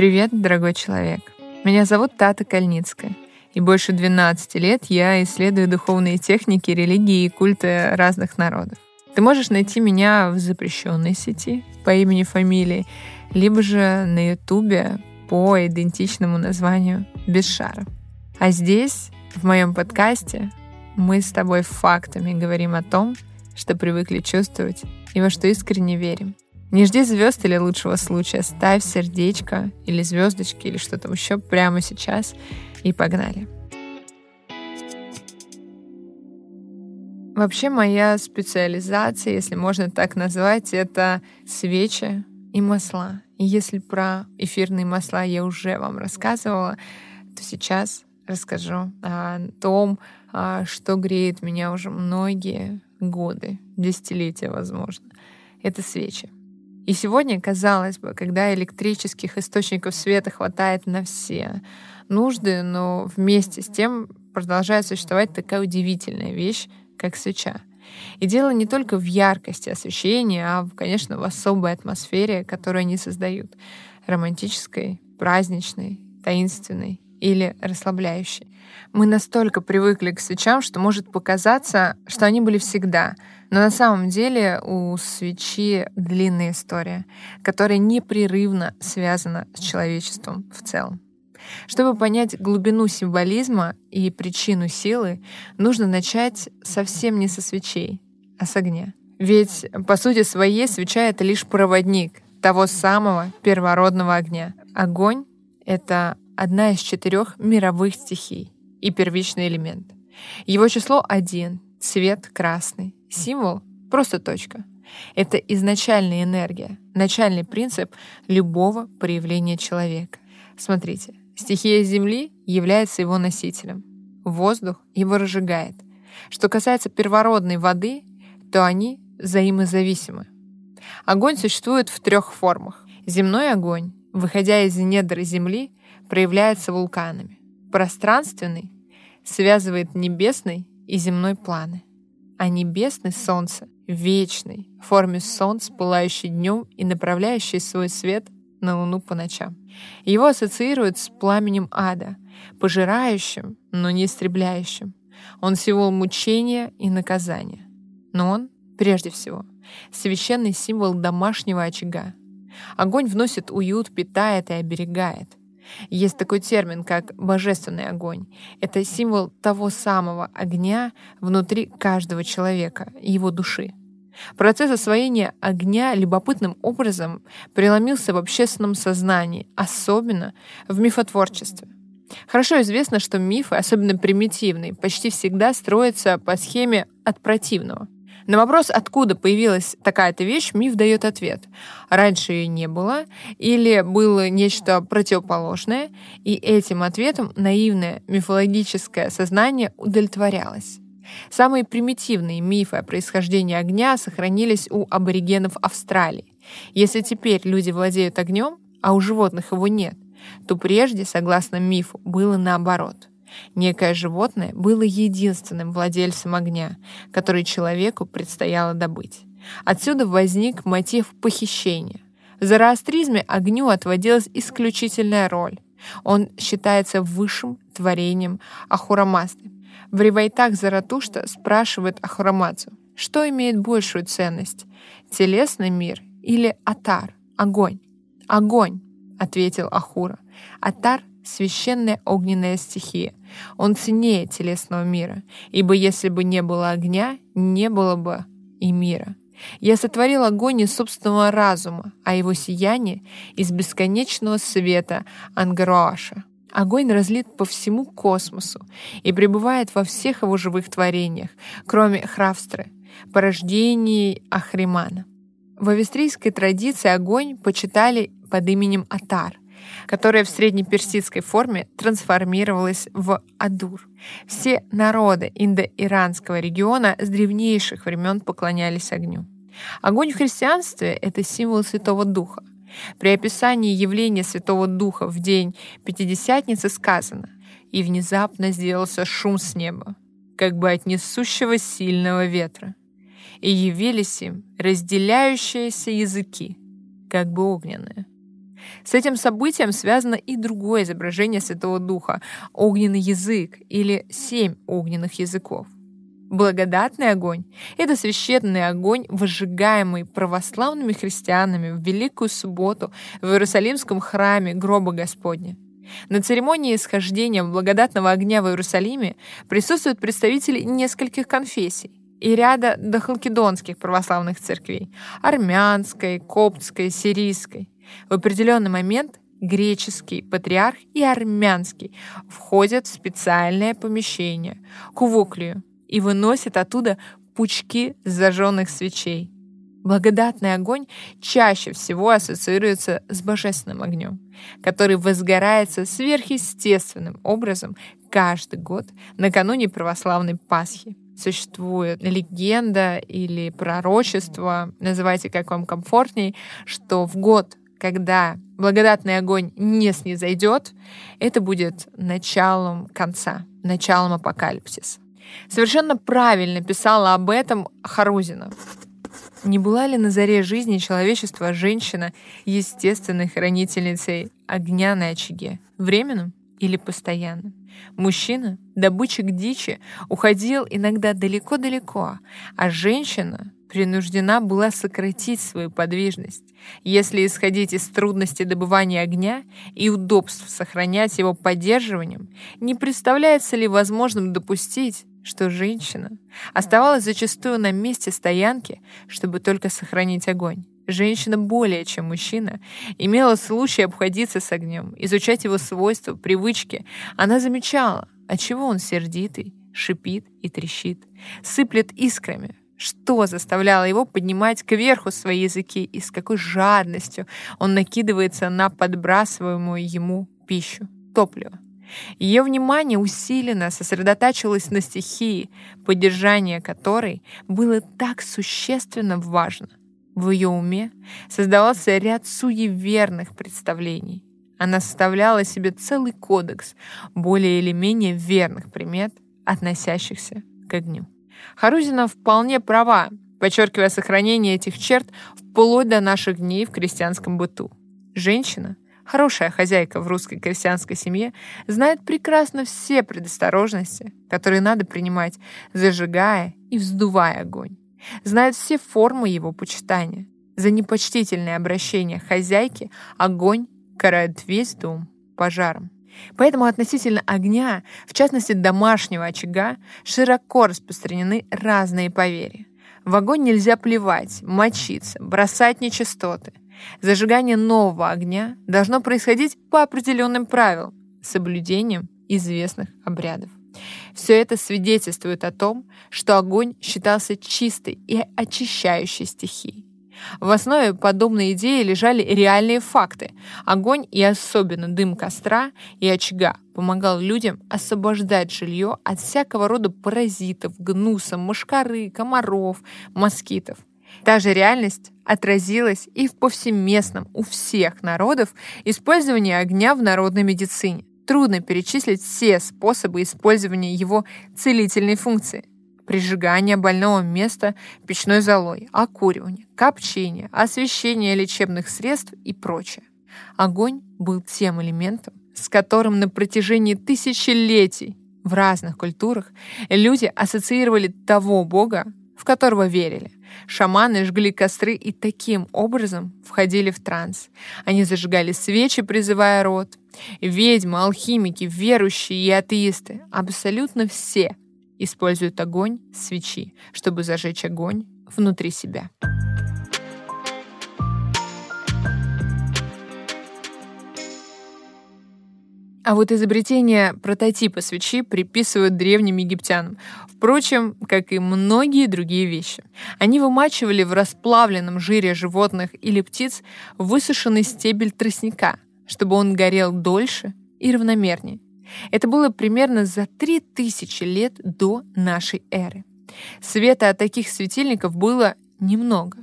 Привет, дорогой человек. Меня зовут Тата Кальницкая. И больше 12 лет я исследую духовные техники, религии и культы разных народов. Ты можешь найти меня в запрещенной сети по имени, фамилии, либо же на ютубе по идентичному названию «Без шара». А здесь, в моем подкасте, мы с тобой фактами говорим о том, что привыкли чувствовать и во что искренне верим. Не жди звезд или лучшего случая. Ставь сердечко или звездочки или что там еще прямо сейчас и погнали. Вообще моя специализация, если можно так назвать, это свечи и масла. И если про эфирные масла я уже вам рассказывала, то сейчас расскажу о том, а, что греет меня уже многие годы, десятилетия, возможно. Это свечи. И сегодня, казалось бы, когда электрических источников света хватает на все нужды, но вместе с тем продолжает существовать такая удивительная вещь, как свеча. И дело не только в яркости освещения, а, конечно, в особой атмосфере, которую они создают. Романтической, праздничной, таинственной или расслабляющей. Мы настолько привыкли к свечам, что может показаться, что они были всегда. Но на самом деле у свечи длинная история, которая непрерывно связана с человечеством в целом. Чтобы понять глубину символизма и причину силы, нужно начать совсем не со свечей, а с огня. Ведь, по сути своей, свеча — это лишь проводник того самого первородного огня. Огонь — это одна из четырех мировых стихий и первичный элемент. Его число один, цвет красный, символ — просто точка. Это изначальная энергия, начальный принцип любого проявления человека. Смотрите, стихия Земли является его носителем. Воздух его разжигает. Что касается первородной воды, то они взаимозависимы. Огонь существует в трех формах. Земной огонь, выходя из недр Земли, проявляется вулканами. Пространственный связывает небесный и земной планы, а небесный — солнце, вечный, в форме солнца, пылающий днем и направляющий свой свет на луну по ночам. Его ассоциируют с пламенем ада, пожирающим, но не истребляющим. Он символ мучения и наказания. Но он, прежде всего, священный символ домашнего очага. Огонь вносит уют, питает и оберегает. Есть такой термин, как божественный огонь. Это символ того самого огня внутри каждого человека, его души. Процесс освоения огня любопытным образом преломился в общественном сознании, особенно в мифотворчестве. Хорошо известно, что мифы, особенно примитивные, почти всегда строятся по схеме от противного — на вопрос, откуда появилась такая-то вещь, миф дает ответ. Раньше ее не было, или было нечто противоположное, и этим ответом наивное мифологическое сознание удовлетворялось. Самые примитивные мифы о происхождении огня сохранились у аборигенов Австралии. Если теперь люди владеют огнем, а у животных его нет, то прежде, согласно мифу, было наоборот. Некое животное было единственным владельцем огня, который человеку предстояло добыть. Отсюда возник мотив похищения. В зороастризме огню отводилась исключительная роль. Он считается высшим творением Ахурамазды. В Ривайтах Заратушта спрашивает Ахурамацу, что имеет большую ценность — телесный мир или Атар, огонь? «Огонь», — ответил Ахура. «Атар — священная огненная стихия. Он ценнее телесного мира, ибо если бы не было огня, не было бы и мира. Я сотворил огонь из собственного разума, а его сияние — из бесконечного света Ангаруаша. Огонь разлит по всему космосу и пребывает во всех его живых творениях, кроме Хравстры, порождений Ахримана. В авестрийской традиции огонь почитали под именем Атар, которая в среднеперсидской форме трансформировалась в Адур. Все народы индо-иранского региона с древнейших времен поклонялись огню. Огонь в христианстве — это символ Святого Духа. При описании явления Святого Духа в день Пятидесятницы сказано «И внезапно сделался шум с неба, как бы от несущего сильного ветра, и явились им разделяющиеся языки, как бы огненные». С этим событием связано и другое изображение Святого Духа — огненный язык или семь огненных языков. Благодатный огонь — это священный огонь, возжигаемый православными христианами в Великую Субботу в Иерусалимском храме гроба Господня. На церемонии исхождения благодатного огня в Иерусалиме присутствуют представители нескольких конфессий и ряда дохалкидонских православных церквей — армянской, коптской, сирийской. В определенный момент греческий патриарх и армянский входят в специальное помещение — кувоклию, и выносит оттуда пучки зажженных свечей. Благодатный огонь чаще всего ассоциируется с божественным огнем, который возгорается сверхъестественным образом каждый год накануне православной Пасхи. Существует легенда или пророчество, называйте как вам комфортней, что в год, когда благодатный огонь не снизойдет, это будет началом конца, началом апокалипсиса. Совершенно правильно писала об этом Харузина. Не была ли на заре жизни человечества женщина естественной хранительницей огня на очаге? Временным или постоянным? Мужчина, добытчик дичи, уходил иногда далеко-далеко, а женщина принуждена была сократить свою подвижность. Если исходить из трудностей добывания огня и удобств сохранять его поддерживанием, не представляется ли возможным допустить, что женщина оставалась зачастую на месте стоянки, чтобы только сохранить огонь. Женщина более чем мужчина имела случай обходиться с огнем, изучать его свойства, привычки. Она замечала, отчего он сердитый, шипит и трещит, сыплет искрами, что заставляло его поднимать кверху свои языки и с какой жадностью он накидывается на подбрасываемую ему пищу, топливо. Ее внимание усиленно сосредотачивалось на стихии, поддержание которой было так существенно важно. В ее уме создавался ряд суеверных представлений. Она составляла себе целый кодекс более или менее верных примет, относящихся к огню. Харузина вполне права, подчеркивая сохранение этих черт вплоть до наших дней в крестьянском быту. Женщина — Хорошая хозяйка в русской крестьянской семье знает прекрасно все предосторожности, которые надо принимать, зажигая и вздувая огонь. Знает все формы его почитания. За непочтительное обращение хозяйки огонь карает весь дом пожаром. Поэтому относительно огня, в частности домашнего очага, широко распространены разные поверья. В огонь нельзя плевать, мочиться, бросать нечистоты. Зажигание нового огня должно происходить по определенным правилам, соблюдением известных обрядов. Все это свидетельствует о том, что огонь считался чистой и очищающей стихией. В основе подобной идеи лежали реальные факты. Огонь и особенно дым костра и очага помогал людям освобождать жилье от всякого рода паразитов, гнуса, мошкары, комаров, москитов. Та же реальность отразилась и в повсеместном у всех народов использовании огня в народной медицине. Трудно перечислить все способы использования его целительной функции. Прижигание больного места печной золой, окуривание, копчение, освещение лечебных средств и прочее. Огонь был тем элементом, с которым на протяжении тысячелетий в разных культурах люди ассоциировали того бога, в которого верили. Шаманы жгли костры и таким образом входили в транс. Они зажигали свечи, призывая род. Ведьмы, алхимики, верующие и атеисты, абсолютно все используют огонь свечи, чтобы зажечь огонь внутри себя. А вот изобретение прототипа свечи приписывают древним египтянам. Впрочем, как и многие другие вещи. Они вымачивали в расплавленном жире животных или птиц высушенный стебель тростника, чтобы он горел дольше и равномернее. Это было примерно за 3000 лет до нашей эры. Света от таких светильников было немного.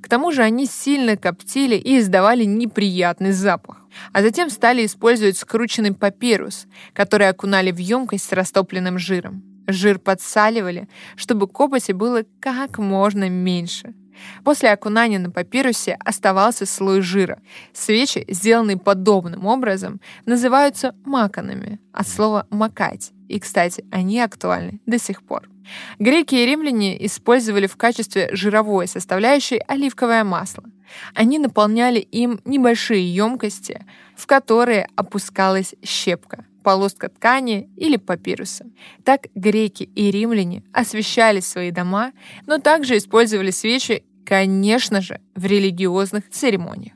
К тому же они сильно коптили и издавали неприятный запах. А затем стали использовать скрученный папирус, который окунали в емкость с растопленным жиром. Жир подсаливали, чтобы копоти было как можно меньше. После окунания на папирусе оставался слой жира. Свечи, сделанные подобным образом, называются маканами, от слова «макать». И, кстати, они актуальны до сих пор. Греки и римляне использовали в качестве жировой составляющей оливковое масло. Они наполняли им небольшие емкости, в которые опускалась щепка, полоска ткани или папируса. Так греки и римляне освещали свои дома, но также использовали свечи, конечно же, в религиозных церемониях.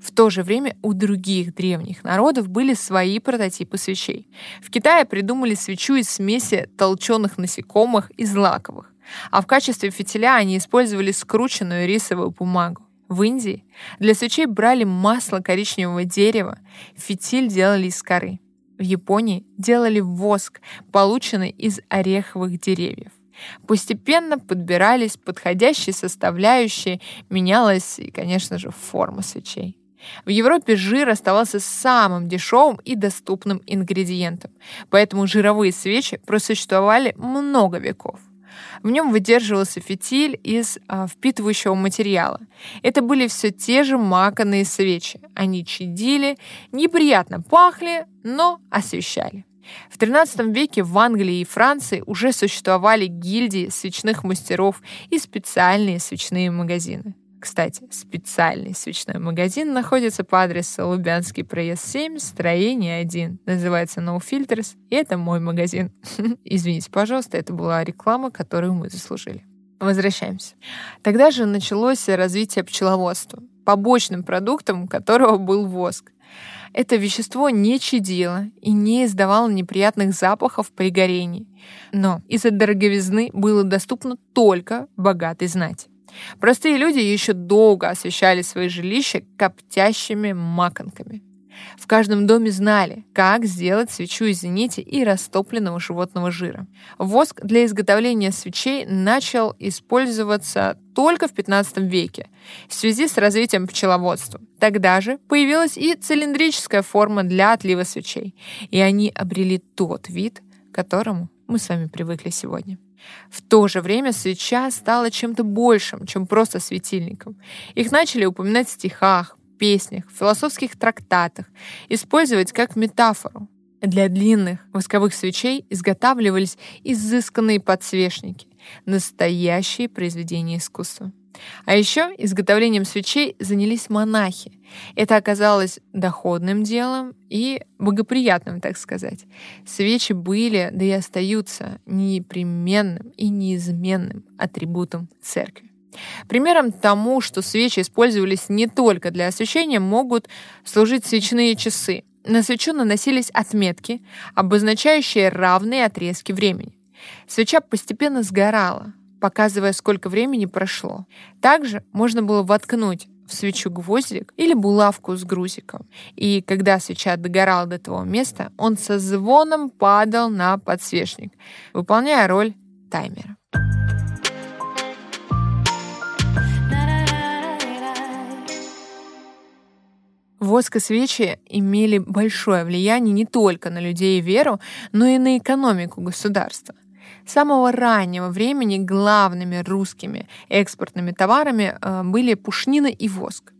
В то же время у других древних народов были свои прототипы свечей. В Китае придумали свечу из смеси толченых насекомых и злаковых, а в качестве фитиля они использовали скрученную рисовую бумагу. В Индии для свечей брали масло коричневого дерева, фитиль делали из коры. В Японии делали воск, полученный из ореховых деревьев. Постепенно подбирались подходящие составляющие, менялась и, конечно же, форма свечей. В Европе жир оставался самым дешевым и доступным ингредиентом, поэтому жировые свечи просуществовали много веков. В нем выдерживался фитиль из а, впитывающего материала. Это были все те же маканые свечи. Они чадили, неприятно пахли, но освещали. В XIII веке в Англии и Франции уже существовали гильдии свечных мастеров и специальные свечные магазины. Кстати, специальный свечной магазин находится по адресу Лубянский проезд 7, строение 1. Называется No Filters, и это мой магазин. Извините, пожалуйста, это была реклама, которую мы заслужили. Возвращаемся. Тогда же началось развитие пчеловодства, побочным продуктом которого был воск. Это вещество не чадило и не издавало неприятных запахов при горении. Но из-за дороговизны было доступно только богатой знати. Простые люди еще долго освещали свои жилища коптящими маконками. В каждом доме знали, как сделать свечу из нити и растопленного животного жира. Воск для изготовления свечей начал использоваться только в 15 веке в связи с развитием пчеловодства. Тогда же появилась и цилиндрическая форма для отлива свечей, и они обрели тот вид, к которому мы с вами привыкли сегодня. В то же время свеча стала чем-то большим, чем просто светильником. Их начали упоминать в стихах, песнях, философских трактатах, использовать как метафору. Для длинных восковых свечей изготавливались изысканные подсвечники, настоящие произведения искусства. А еще изготовлением свечей занялись монахи. Это оказалось доходным делом и благоприятным, так сказать. Свечи были, да и остаются непременным и неизменным атрибутом церкви. Примером тому, что свечи использовались не только для освещения, могут служить свечные часы. На свечу наносились отметки, обозначающие равные отрезки времени. Свеча постепенно сгорала, показывая, сколько времени прошло. Также можно было воткнуть в свечу гвоздик или булавку с грузиком. И когда свеча догорала до того места, он со звоном падал на подсвечник, выполняя роль таймера. Воск и свечи имели большое влияние не только на людей и веру, но и на экономику государства. С самого раннего времени главными русскими экспортными товарами э, были пушнина и воск.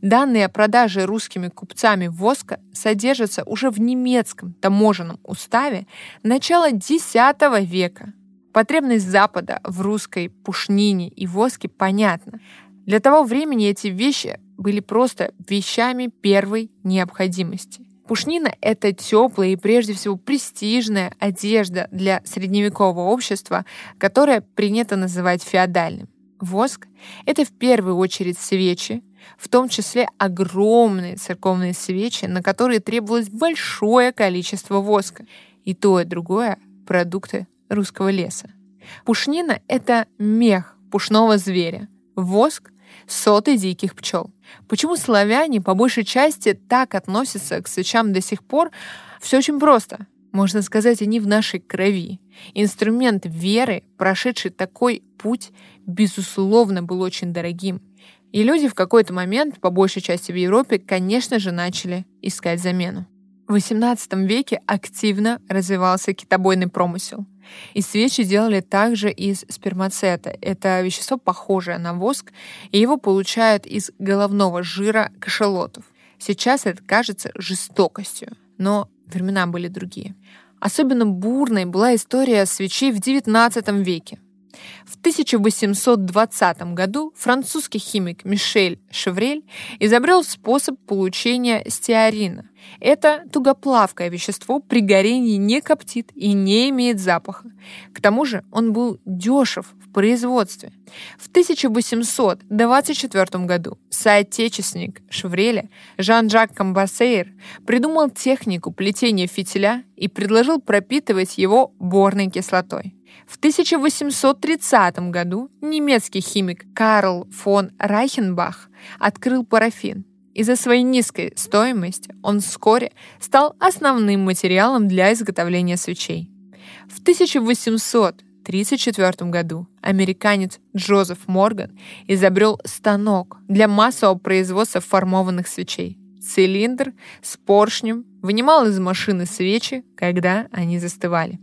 Данные о продаже русскими купцами воска содержатся уже в немецком таможенном уставе начала X века. Потребность Запада в русской пушнине и воске понятна. Для того времени эти вещи были просто вещами первой необходимости. Пушнина — это теплая и прежде всего престижная одежда для средневекового общества, которое принято называть феодальным. Воск — это в первую очередь свечи, в том числе огромные церковные свечи, на которые требовалось большое количество воска. И то, и другое — продукты русского леса. Пушнина — это мех пушного зверя. Воск — соты диких пчел. Почему славяне по большей части так относятся к свечам до сих пор? Все очень просто. Можно сказать, они в нашей крови. Инструмент веры, прошедший такой путь, безусловно, был очень дорогим. И люди в какой-то момент, по большей части в Европе, конечно же, начали искать замену. В XVIII веке активно развивался китобойный промысел. И свечи делали также из спермацета. Это вещество, похожее на воск, и его получают из головного жира кашалотов. Сейчас это кажется жестокостью, но времена были другие. Особенно бурной была история свечей в XIX веке. В 1820 году французский химик Мишель Шеврель изобрел способ получения стеарина. Это тугоплавкое вещество при горении не коптит и не имеет запаха. К тому же он был дешев в производстве. В 1824 году соотечественник Шевреля Жан-Жак Камбасейр придумал технику плетения фитиля и предложил пропитывать его борной кислотой. В 1830 году немецкий химик Карл фон Райхенбах открыл парафин. Из-за своей низкой стоимости он вскоре стал основным материалом для изготовления свечей. В 1834 году американец Джозеф Морган изобрел станок для массового производства формованных свечей. Цилиндр с поршнем вынимал из машины свечи, когда они застывали.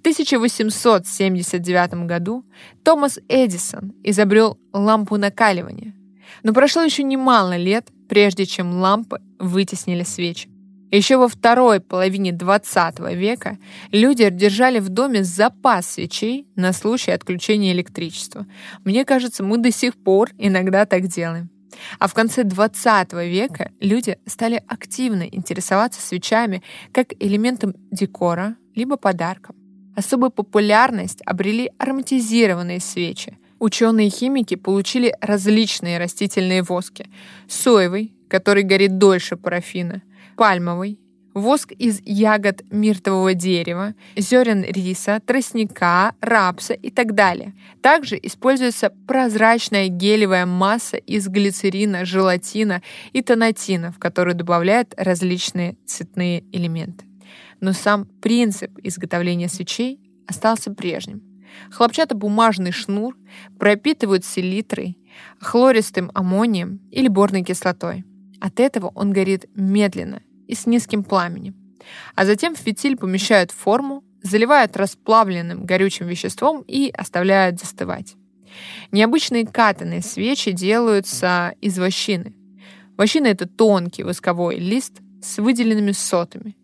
В 1879 году Томас Эдисон изобрел лампу накаливания. Но прошло еще немало лет, прежде чем лампы вытеснили свечи. Еще во второй половине 20 века люди держали в доме запас свечей на случай отключения электричества. Мне кажется, мы до сих пор иногда так делаем. А в конце 20 века люди стали активно интересоваться свечами как элементом декора, либо подарком. Особую популярность обрели ароматизированные свечи. Ученые-химики получили различные растительные воски. Соевый, который горит дольше парафина, пальмовый, воск из ягод миртового дерева, зерен риса, тростника, рапса и так далее. Также используется прозрачная гелевая масса из глицерина, желатина и тонатина, в которую добавляют различные цветные элементы но сам принцип изготовления свечей остался прежним. Хлопчатобумажный шнур пропитывают селитрой, хлористым аммонием или борной кислотой. От этого он горит медленно и с низким пламенем. А затем в фитиль помещают форму, заливают расплавленным горючим веществом и оставляют застывать. Необычные катанные свечи делаются из вощины. Вощина — это тонкий восковой лист с выделенными сотами.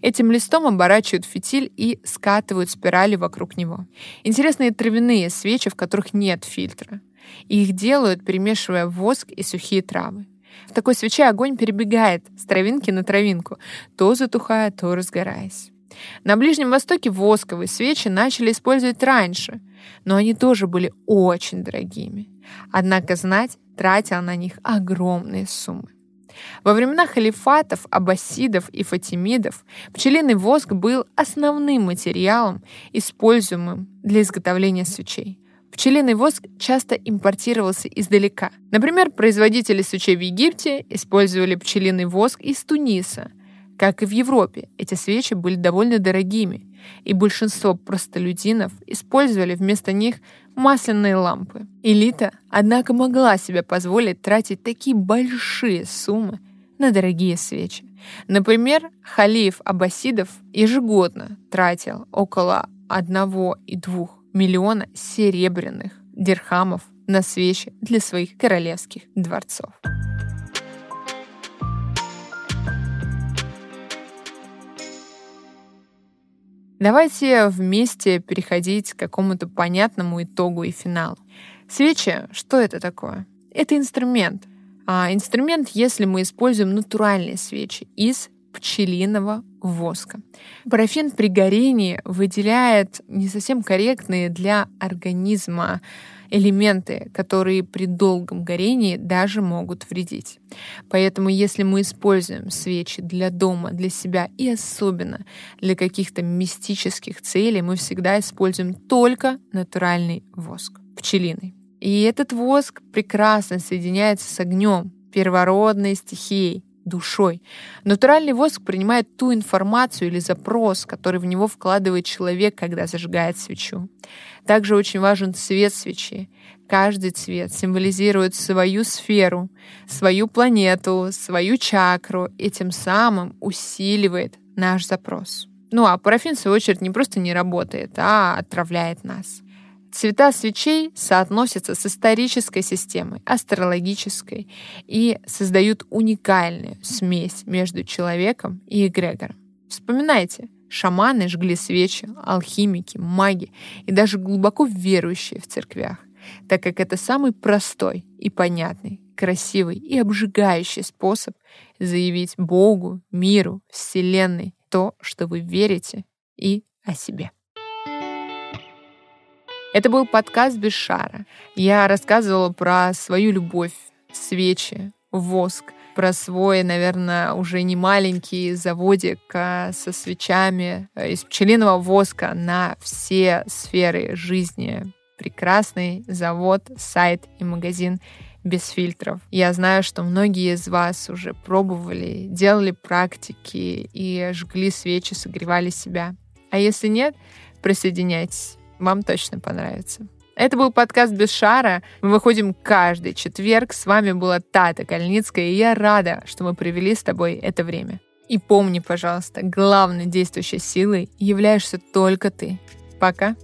Этим листом оборачивают фитиль и скатывают спирали вокруг него. Интересные травяные свечи, в которых нет фильтра. Их делают, перемешивая воск и сухие травы. В такой свече огонь перебегает с травинки на травинку, то затухая, то разгораясь. На Ближнем Востоке восковые свечи начали использовать раньше, но они тоже были очень дорогими. Однако знать тратил на них огромные суммы. Во времена халифатов, аббасидов и фатимидов пчелиный воск был основным материалом, используемым для изготовления свечей. Пчелиный воск часто импортировался издалека. Например, производители свечей в Египте использовали пчелиный воск из Туниса. Как и в Европе, эти свечи были довольно дорогими, и большинство простолюдинов использовали вместо них масляные лампы. Элита, однако, могла себе позволить тратить такие большие суммы на дорогие свечи. Например, халиф Аббасидов ежегодно тратил около 1,2 миллиона серебряных дирхамов на свечи для своих королевских дворцов. Давайте вместе переходить к какому-то понятному итогу и финалу. Свечи, что это такое? Это инструмент. А инструмент, если мы используем натуральные свечи из пчелиного воска. Парафин при горении выделяет не совсем корректные для организма элементы, которые при долгом горении даже могут вредить. Поэтому если мы используем свечи для дома, для себя и особенно для каких-то мистических целей, мы всегда используем только натуральный воск, пчелиный. И этот воск прекрасно соединяется с огнем, первородной стихией, душой. Натуральный воск принимает ту информацию или запрос, который в него вкладывает человек, когда зажигает свечу. Также очень важен цвет свечи. Каждый цвет символизирует свою сферу, свою планету, свою чакру и тем самым усиливает наш запрос. Ну а парафин, в свою очередь, не просто не работает, а отравляет нас. Цвета свечей соотносятся с исторической системой, астрологической, и создают уникальную смесь между человеком и эгрегором. Вспоминайте, шаманы жгли свечи, алхимики, маги и даже глубоко верующие в церквях, так как это самый простой и понятный, красивый и обжигающий способ заявить Богу, миру, Вселенной то, что вы верите и о себе. Это был подкаст «Без шара». Я рассказывала про свою любовь, свечи, воск, про свой, наверное, уже не маленький заводик а, со свечами э, из пчелиного воска на все сферы жизни. Прекрасный завод, сайт и магазин без фильтров. Я знаю, что многие из вас уже пробовали, делали практики и жгли свечи, согревали себя. А если нет, присоединяйтесь. Вам точно понравится. Это был подкаст «Без шара». Мы выходим каждый четверг. С вами была Тата Кальницкая, и я рада, что мы провели с тобой это время. И помни, пожалуйста, главной действующей силой являешься только ты. Пока.